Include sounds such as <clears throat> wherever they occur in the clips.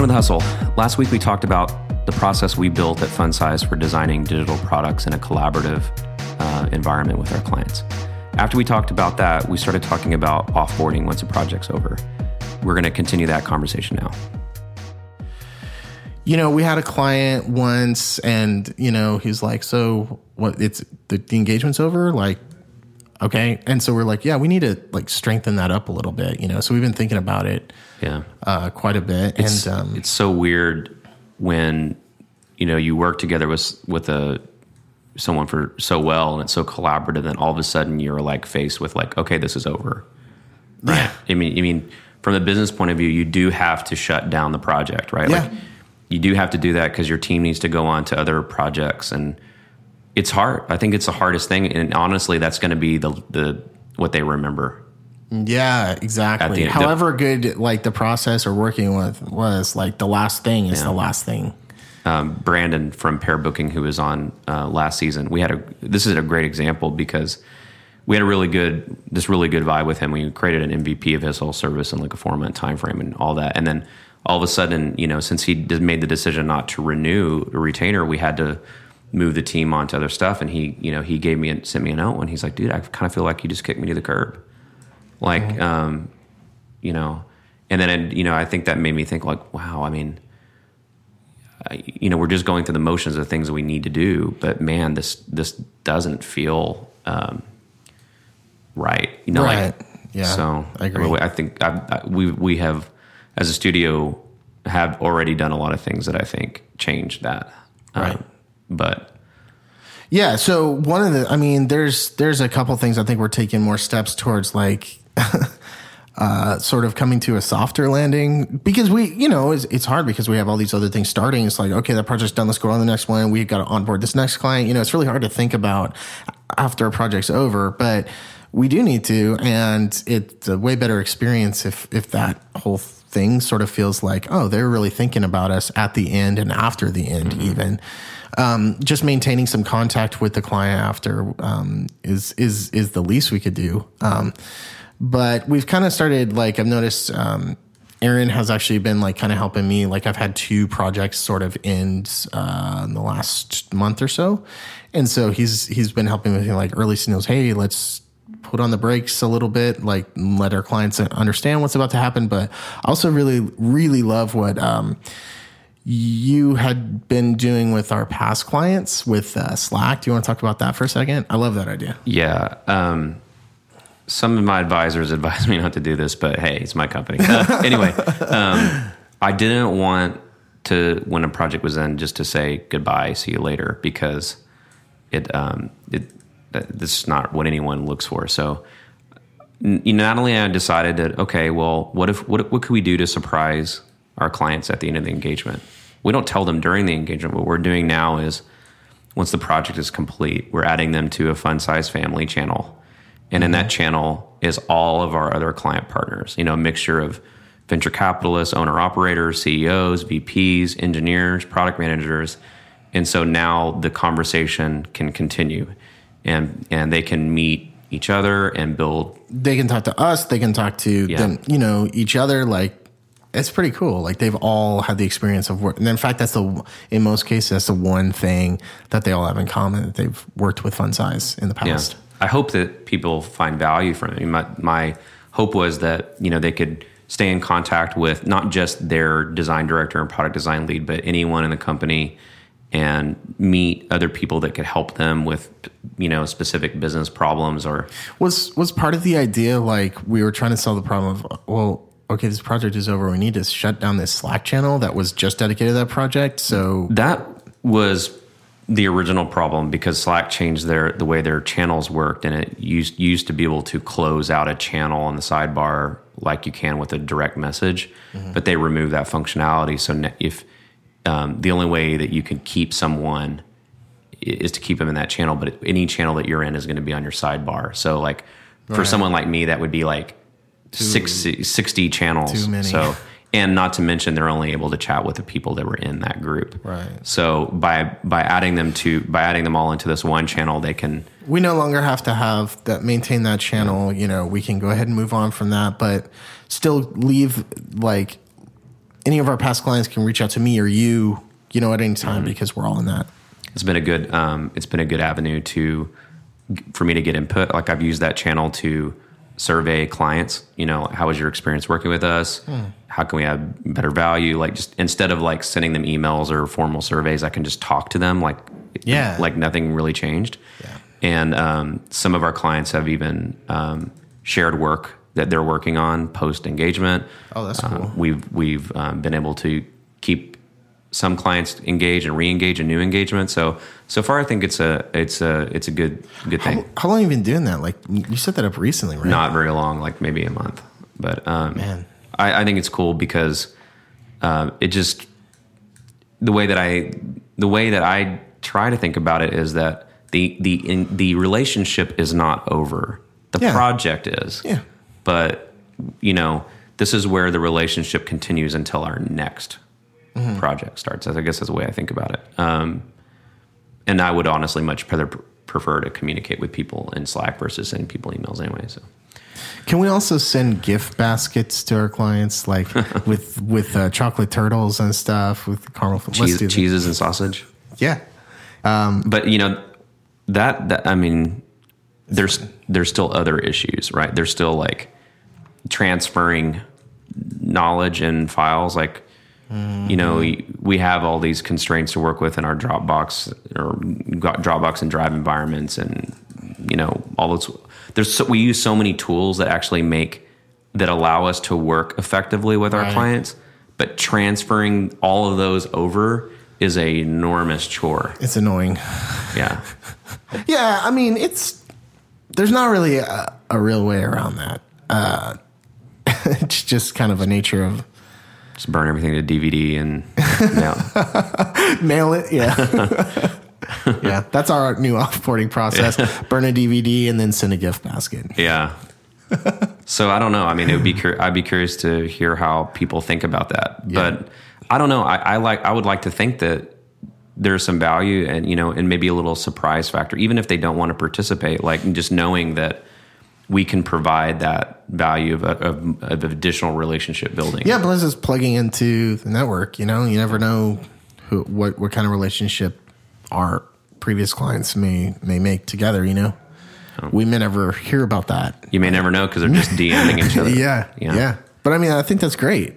Welcome to the Hustle. Last week we talked about the process we built at FunSize for designing digital products in a collaborative uh, environment with our clients. After we talked about that, we started talking about offboarding once a project's over. We're going to continue that conversation now. You know, we had a client once, and you know, he's like, "So what? It's the, the engagement's over." Like, okay, and so we're like, "Yeah, we need to like strengthen that up a little bit." You know, so we've been thinking about it, yeah, uh, quite a bit, it's, and um, it's so weird when you know you work together with with a someone for so well and it's so collaborative, and all of a sudden you're like faced with like, okay, this is over. Right? Yeah. I mean, I mean, from the business point of view, you do have to shut down the project, right? Yeah. Like you do have to do that because your team needs to go on to other projects, and it's hard. I think it's the hardest thing, and honestly, that's going to be the the what they remember. yeah, exactly. the- the- However good like the process or working with was, like the last thing is the last thing. um, Brandon from Pair Booking, who was on uh, last season. We had a this is a great example because we had a really good this really good vibe with him. We created an MVP of his whole service in like a four month time frame and all that, and then all of a sudden, you know, since he made the decision not to renew a retainer, we had to move the team on to other stuff. And he, you know, he gave me and sent me a note, and he's like, "Dude, I kind of feel like you just kicked me to the curb." Like, um, you know, and then you know, I think that made me think like, wow, I mean you know, we're just going through the motions of things that we need to do, but man, this this doesn't feel um, right. You know, Right. like Yeah, So I agree. mean, I think I, I, we we have as a studio have already done a lot of things that I think changed that. Um, Right. But Yeah. So one of the, I mean, there's there's a couple things I think we're taking more steps towards like. <laughs> Uh, sort of coming to a softer landing because we, you know, it's, it's hard because we have all these other things starting. It's like, okay, that project's done. Let's go on the next one. We've got to onboard this next client. You know, it's really hard to think about after a project's over, but we do need to. And it's a way better experience if, if that whole thing sort of feels like, oh, they're really thinking about us at the end and after the end, even um, just maintaining some contact with the client after um, is is is the least we could do. Um, but we've kind of started like I've noticed. Um, Aaron has actually been like kind of helping me. Like I've had two projects sort of end uh, in the last month or so, and so he's he's been helping with me like early signals. Hey, let's put on the brakes a little bit, like let our clients understand what's about to happen. But I also really really love what. Um, you had been doing with our past clients with uh, Slack. Do you want to talk about that for a second? I love that idea. yeah, um, some of my advisors advised <laughs> me not to do this, but hey, it's my company. Uh, <laughs> anyway, um, I didn't want to when a project was in just to say goodbye, see you later, because it um, it this is not what anyone looks for. So, not only I decided that okay, well, what if what what could we do to surprise our clients at the end of the engagement? We don't tell them during the engagement. What we're doing now is once the project is complete, we're adding them to a fun size family channel. And in that channel is all of our other client partners, you know, a mixture of venture capitalists, owner operators, CEOs, VPs, engineers, product managers. And so now the conversation can continue and and they can meet each other and build They can talk to us. They can talk to them, you know, each other. Like it's pretty cool. Like they've all had the experience of work. And in fact, that's the in most cases that's the one thing that they all have in common that they've worked with Fun Size in the Yeah. past. I hope that people find value from it. My, my hope was that you know they could stay in contact with not just their design director and product design lead, but anyone in the company and meet other people that could help them with you know specific business problems or Was was part of the idea like we were trying to solve the problem of well, okay, this project is over. We need to shut down this Slack channel that was just dedicated to that project. So that was the original problem because Slack changed their the way their channels worked, and it used used to be able to close out a channel on the sidebar like you can with a direct message, but they removed that functionality. So if um, the only way that you can keep someone is to keep them in that channel, but any channel that you're in is going to be on your sidebar. So like for someone like me, that would be like 60, 60 channels. Too many. So and not to mention they're only able to chat with the people that were in that group. Right. So by by adding them to by adding them all into this one channel, they can we no longer have to have that maintain that channel you know we can go ahead and move on from that but still leave like any of our past clients can reach out to me or you, you know, at any Mm-hmm. time because we're all in that. it's been a good um, it's been a good avenue to for me to get input like i've used that channel to survey clients you know how was your experience working with us how can we add better value like just instead of like sending them emails or formal surveys i can just talk to them like Yeah. like nothing really changed Yeah. and um, some of our clients have even um, shared work that they're working on post engagement Oh, that's uh, cool. we've we've um, been able to keep some clients engage and re-engage in new engagement. So so far, I think it's a it's a it's a good good thing. How long have you been doing that? Like you set that up recently, right? Not very long, like maybe a month, but um, Man. I, I think it's cool because um, it just the way that I the way that I try to think about it is that the the in, the relationship is not over. The Yeah. project is, Yeah. but you know this is where the relationship continues until our next Mm-hmm. project starts. I guess that's the way I think about it. Um, and I would honestly much rather pr- prefer to communicate with people in Slack versus sending people emails anyway. So Can we also send gift baskets to our clients, like <laughs> with with uh, chocolate turtles and stuff with caramel? Cheese, cheeses and sausage. Yeah. But you know that that I mean, there's there's still other issues, right? There's still like transferring knowledge and files, like. You know, we, we have all these constraints to work with in our Dropbox or Dropbox and Drive environments, and you know all those. There's so, we use so many tools that actually make that allow us to work effectively with our Right. clients, but transferring all of those over is a enormous chore. It's annoying. Yeah. <laughs> Yeah, I mean, it's there's not really a, a real way around that. Uh, <laughs> it's just kind of a nature of Just burn everything to DVD and yeah. <laughs> mail it. Yeah, <laughs> yeah. That's our new offboarding process: burn a DVD and then send a gift basket. yeah. So I don't know. I mean, it would be cur- I'd be curious to hear how people think about that. But I don't know. I, I like I would like to think that there's some value and you know and maybe a little surprise factor, even if they don't want to participate. Like just knowing that we can provide that value of, of, of additional relationship building. Yeah, plus it's plugging into the network. You know, you never know who what what kind of relationship our previous clients may may make together. You know, oh. we may never hear about that. You may never know because they're just DMing each other. <laughs> Yeah, yeah, But I mean, I think that's great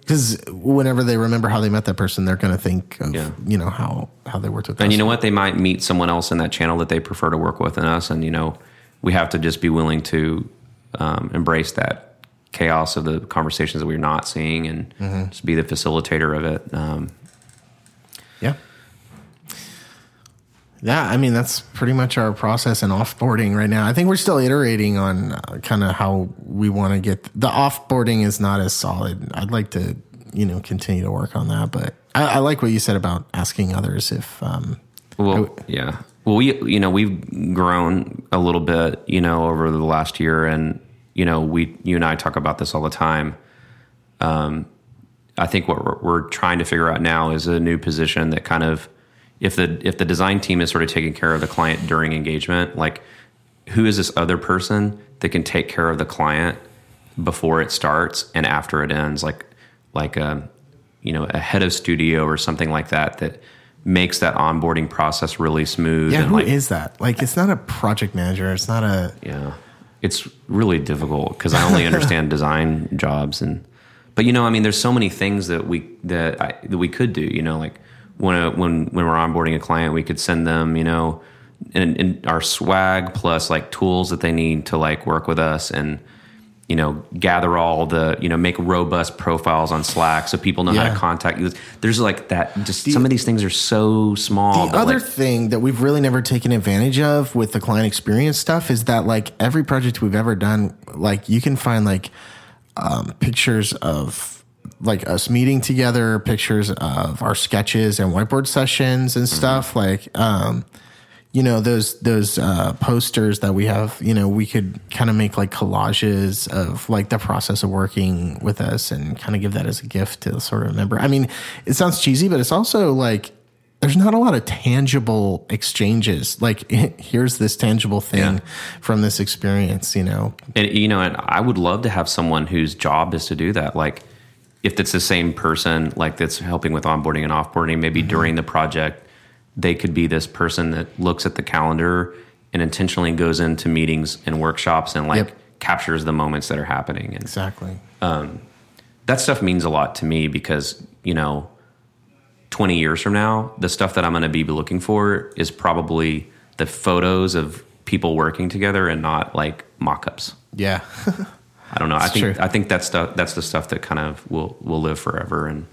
because whenever they remember how they met that person, they're going to think of Yeah. you know how how they worked with. And us. you know what? They might meet someone else in that channel that they prefer to work with than us. And, you know, we have to just be willing to um, embrace that chaos of the conversations that we're not seeing and Mm-hmm. just be the facilitator of it. Um, Yeah. Yeah, I mean that's pretty much our process in offboarding right now. I think we're still iterating on uh, kind of how we want to get the offboarding is not as solid. I'd like to, you know, continue to work on that, but I, I like what you said about asking others if um, well, yeah. Well, we, you know, we've grown a little bit, you know, over the last year. And, you know, we, you and I talk about this all the time. Um, I think what we're, we're trying to figure out now is a new position that kind of, if the if the design team is sort of taking care of the client during engagement, like who is this other person that can take care of the client before it starts and after it ends, like like a you know a head of studio or something like that that makes that onboarding process really smooth yeah, and who is like that? Like, it's not a project manager. It's not a yeah, it's really difficult because I <laughs> only understand design jobs and, but you know, I mean, there's so many things that we that I, that we could do. You know, like when a, when when we're onboarding a client, we could send them, you know, in our swag plus like tools that they need to like work with us and you know gather all the you know make robust profiles on Slack so people know how to contact you. There's like that. Just some of these things are so small. The other like, thing that we've really never taken advantage of with the client experience stuff is that like every project we've ever done, like you can find like um, pictures of like us meeting together, pictures of our sketches and whiteboard sessions and stuff. Like, um, you know, those those uh, posters that we have, you know, we could kind of make like collages of like the process of working with us and kind of give that as a gift to sort of remember. I mean, it sounds cheesy, but it's also like there's not a lot of tangible exchanges. Like, <laughs> here's this tangible thing Yeah. from this experience, you know. And you know, and I would love to have someone whose job is to do that. Like, if it's the same person like that's helping with onboarding and offboarding, maybe Mm-hmm. during the project, they could be this person that looks at the calendar and intentionally goes into meetings and workshops and like Yep. captures the moments that are happening. And Exactly. that stuff means a lot to me because, you know, 20 years from now, the stuff that I'm going to be looking for is probably the photos of people working together and not like mock-ups. Yeah. <laughs> I don't know. I think true. I think that's stuff that's the stuff that kind of will will live forever. And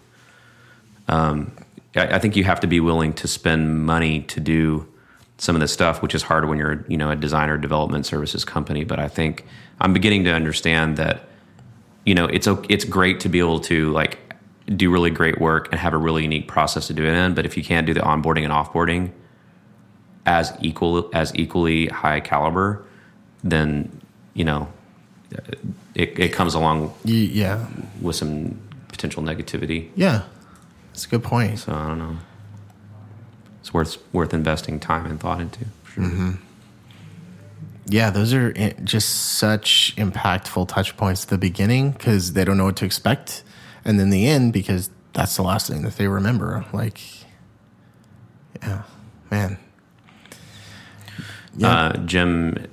um, I, I think you have to be willing to spend money to do some of this stuff, which is hard when you're you know a designer development services company. But I think I'm beginning to understand that you know it's it's great to be able to like do really great work and have a really unique process to do it in. But if you can't do the onboarding and offboarding as equal as equally high caliber, then you know it, it comes along yeah. with some potential negativity. Yeah. That's a good point. So I don't know. It's worth worth investing time and thought into. Sure. Yeah, those are just such impactful touch points at the beginning because they don't know what to expect, and then the end because that's the last thing that they remember. Like, yeah, man. Yeah. Uh, Jim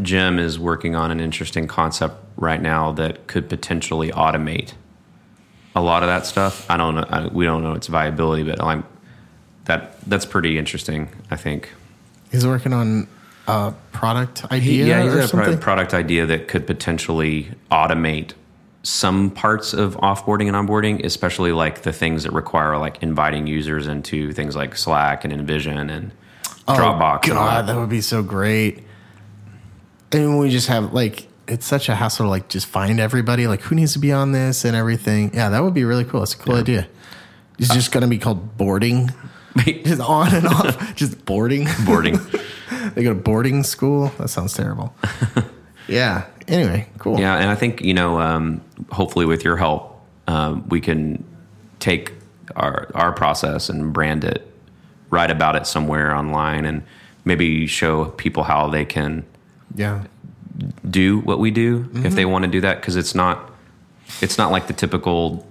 Jim is working on an interesting concept right now that could potentially automate a lot of that stuff. I don't know. I, we don't know its viability, but I'm that that's pretty interesting. I think. He's working on a product idea yeah, he's or got a something. product idea that could potentially automate some parts of offboarding and onboarding, especially like the things that require like inviting users into things like Slack and InVision and oh, Dropbox. and Oh, God, that. that would be so great. And we just have like it's such a hassle to like just find everybody. Like who needs to be on this and everything. Yeah, that would be really cool. That's a cool idea. It's just gonna be called boarding. <laughs> Just on and off. <laughs> just boarding. boarding. <laughs> they go to boarding school. That sounds terrible. yeah. Anyway, cool. Yeah, and I think you know, um, hopefully with your help, um, we can take our our process and brand it, write about it somewhere online, and maybe show people how they can Yeah. Do what we do Mm-hmm. if they want to do that because it's not it's not like the typical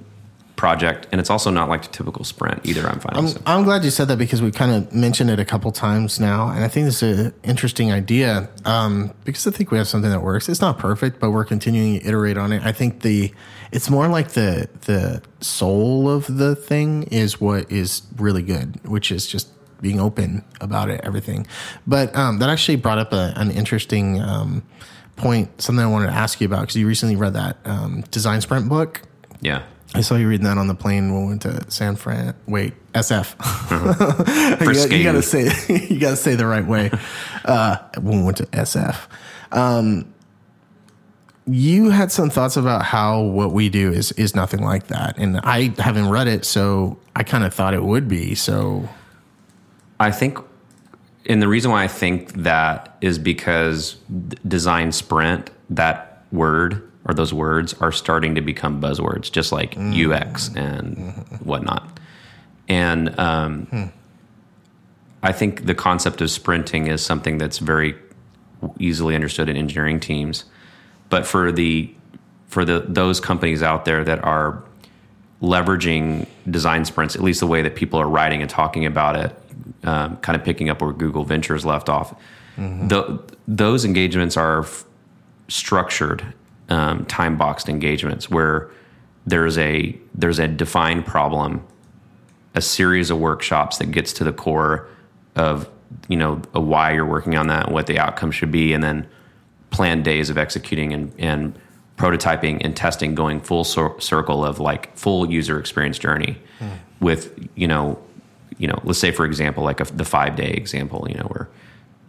project and it's also not like the typical sprint either i'm finding I'm. I'm glad you said that because we kind of mentioned it a couple times now, and I think this is an interesting idea um, because I think we have something that works. It's not perfect, but we're continuing to iterate on it. I think the it's more like the the soul of the thing is what is really good, which is just being open about it, everything. But um, that actually brought up a, an interesting um, point, something I wanted to ask you about because you recently read that um, design sprint book. yeah I saw you reading that on the plane when we went to San Fran. Wait, SF. <laughs> For you, you gotta say <laughs> you gotta say the right way. Uh, when we went to SF, um, you had some thoughts about how what we do is is nothing like that, and I haven't read it, so I kind of thought it would be. So i think and the reason why i think that is because design sprint that word or those words are starting to become buzzwords just like mm. ux and mm-hmm. whatnot. And um, hmm. I think the concept of sprinting is something that's very easily understood in engineering teams. But for the for the those companies out there that are leveraging design sprints, at least the way that people are writing and talking about it, um, kind of picking up where Google Ventures left off, tho- those engagements are f- structured, um, time boxed engagements where there's a there's a defined problem a series of workshops that gets to the core of you know why you're working on that and what the outcome should be and then planned days of executing and, and prototyping and testing going full cir- circle of like full user experience journey hmm. with you know you know let's say for example like a, the five day example you know where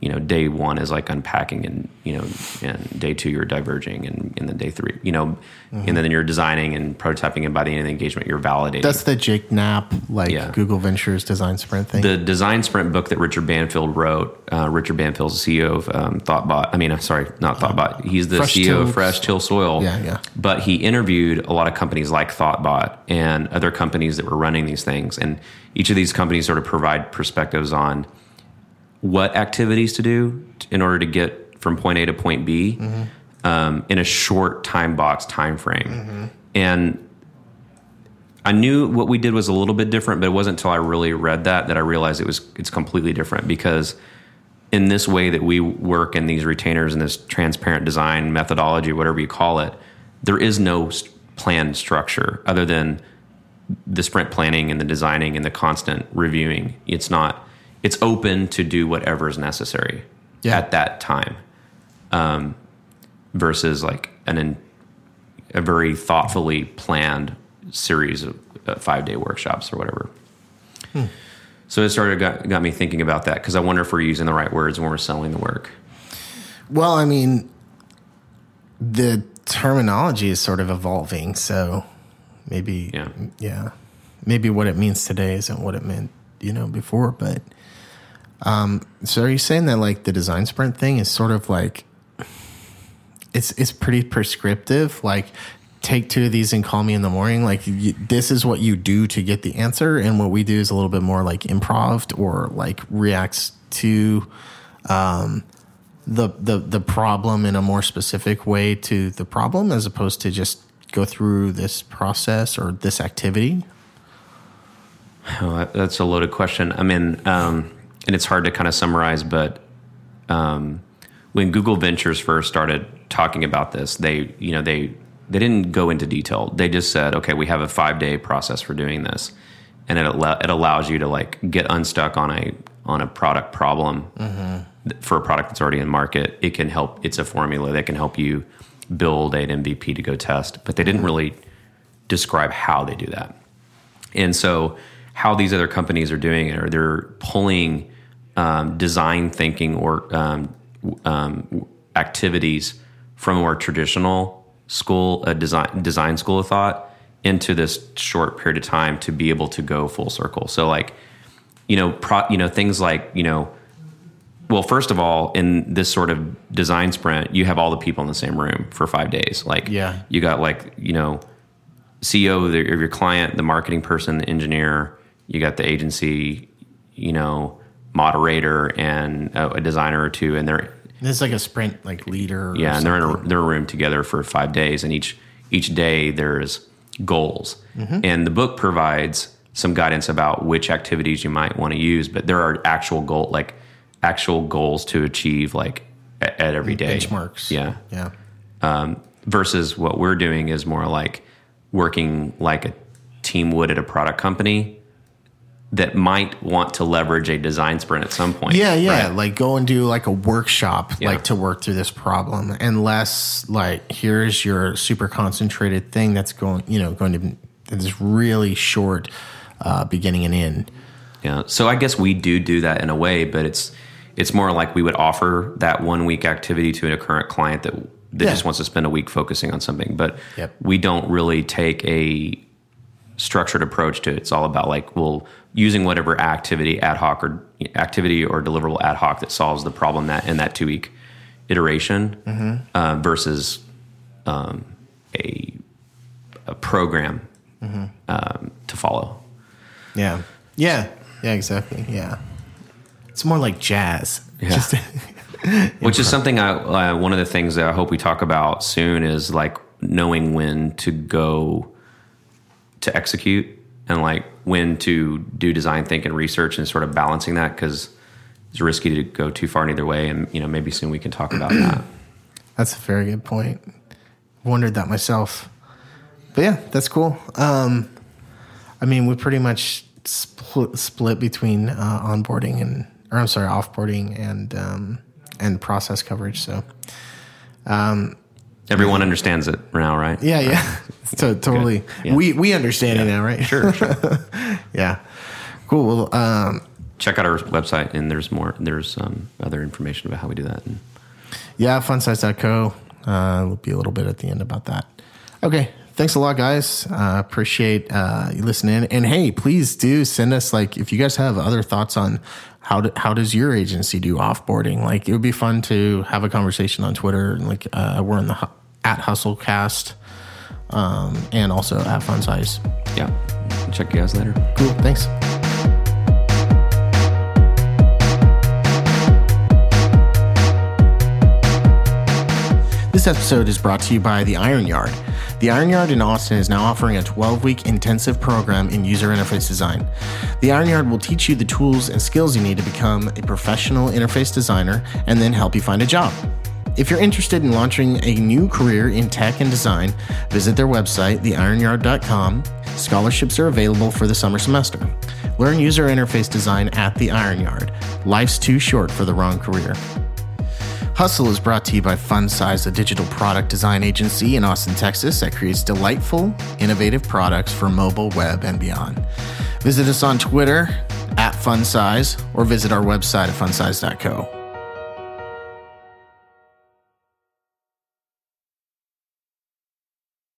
you know day one is like unpacking and you know and day two you're diverging and, and then day three you know and then you're designing and prototyping and by the end of the engagement you're validating that's the Jake Knapp like Yeah. Google Ventures design sprint thing. the design sprint book that Richard Banfield wrote. Uh, Richard Banfield's the CEO of um, Thoughtbot. I mean, uh, sorry, not Thoughtbot. He's the Fresh CEO Till- of Fresh Tilled Soil. Yeah, yeah. But he interviewed a lot of companies like Thoughtbot and other companies that were running these things, and each of these companies sort of provide perspectives on what activities to do in order to get from point A to point B Mm-hmm. um, in a short time box time frame. And I knew what we did was a little bit different, but it wasn't until I really read that that I realized it was it's completely different because in this way that we work in these retainers and this transparent design methodology, whatever you call it, there is no planned structure other than the sprint planning and the designing and the constant reviewing. It's not. It's open to do whatever is necessary Yeah. at that time, um, versus like an in, a very thoughtfully planned series of uh, five day workshops or whatever. So it started got, got me thinking about that because I wonder if we're using the right words when we're selling the work. Well, I mean, the terminology is sort of evolving, so maybe, Yeah. yeah, maybe what it means today isn't what it meant, you know, before. But um, so are you saying that like the design sprint thing is sort of like it's it's pretty prescriptive, like. Take two of these and call me in the morning. Like you, this is what you do to get the answer, and what we do is a little bit more like improv or like reacts to the the the problem in a more specific way to the problem as opposed to just go through this process or this activity Oh, that's a loaded question. I mean, um, and it's hard to kind of summarize, but um, when Google Ventures first started talking about this, they, you know, they they didn't go into detail. They just said, okay, we have a five day process for doing this, and it allow, it allows you to like get unstuck on a on a product problem th- for a product that's already in market. It can help. It's a formula that can help you build an MVP to go test, but they didn't really describe how they do that. And so, how these other companies are doing it, or they're pulling um, design thinking or um, um, activities from a more traditional school, a design design school of thought, into this short period of time to be able to go full circle. So, like, you know, pro, you know, things like you know. Well, first of all, in this sort of design sprint, you have all the people in the same room for five days. Like, Yeah. you got like you know CEO of, the, of your client, the marketing person, the engineer. You got the agency, you know, moderator, and a, a designer or two, and they're this is like a sprint like leader or yeah, and they're in a, they're in a room together for five days, and each each day there's goals, mm-hmm. and the book provides some guidance about which activities you might want to use, but there are actual goal like actual goals to achieve like at, at every day. Benchmarks. Yeah, yeah. Um, versus what we're doing is more like working like a team would at a product company that might want to leverage a design sprint at some point. yeah yeah right? like go and do like a workshop Yeah. like to work through this problem and less like here's your super concentrated thing that's going you know going to be this really short uh, beginning and end Yeah. So I guess we do do that in a way, but it's it's more like we would offer that one week activity to a current client that that Yeah. just wants to spend a week focusing on something. But Yep. we don't really take a structured approach to it. It's all about like well using whatever activity ad hoc or activity or deliverable ad hoc that solves the problem that in that two week iteration uh, versus um, a a program um, to follow. yeah. Yeah. Yeah exactly. Yeah. It's more like jazz. Yeah. Just- <laughs> <laughs> Which is something I, uh, one of the things that I hope we talk about soon is like knowing when to go to execute and like when to do design think and research and sort of balancing that because it's risky to go too far in either way. And, you know, maybe soon we can talk about <clears throat> that. That's a very good point. Wondered that myself. But yeah, that's cool. Um, I mean, we pretty much split, split between uh, onboarding and, or I'm sorry, offboarding and um, and process coverage. So Everyone understands it now, right? yeah, yeah, <laughs> to, totally. Yeah. We we understand it now, right? Sure, sure. <laughs> yeah, cool. Well, um, Check out our website and there's more, there's um, other information about how we do that. And yeah, funsize.co. Uh, will be a little bit at the end about that. Okay. Thanks a lot, guys. Uh, appreciate uh, you listening. And hey, please do send us like if you guys have other thoughts on how do, how does your agency do offboarding? Like it would be fun to have a conversation on Twitter. And like uh, we're in the at Hustlecast um, and also at Fun Size. yeah, check you guys later. Cool. Thanks. This episode is brought to you by The Iron Yard. The Iron Yard in Austin is now offering a 12 week intensive program in user interface design. The Iron Yard will teach you the tools and skills you need to become a professional interface designer and then help you find a job. If you're interested in launching a new career in tech and design, visit their website, theironyard.com. Scholarships are available for the summer semester. Learn user interface design at the Iron Yard. Life's too short for the wrong career. Hustle is brought to you by FunSize, a digital product design agency in Austin, Texas that creates delightful, innovative products for mobile, web, and beyond. Visit us on Twitter at FunSize or visit our website at funsize.co.